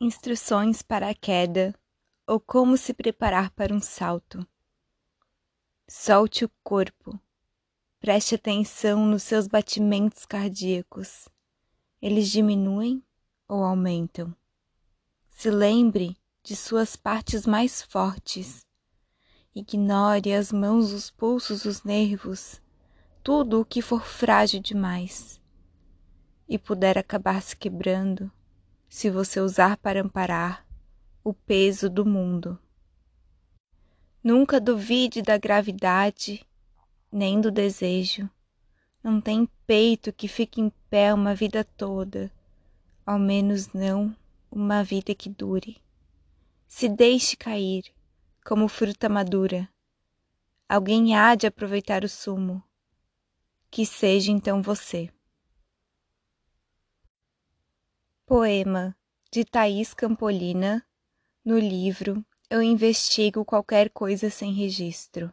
instruções para a queda ou como se preparar para um salto. Solte o corpo. Preste atenção nos seus batimentos cardíacos. Eles diminuem ou aumentam? Se lembre de suas partes mais fortes. Ignore as mãos, os pulsos, os nervos, tudo o que for frágil demais e puder acabar se quebrando se você usar para amparar o peso do mundo. Nunca duvide da gravidade nem do desejo. Não tem peito que fique em pé uma vida toda, ao menos não uma vida que dure. Se deixe cair, como fruta madura. Alguém há de aproveitar o sumo. Que seja então você. Poema de Thaís Campolina, no livro Eu Investigo Qualquer Coisa Sem Registro.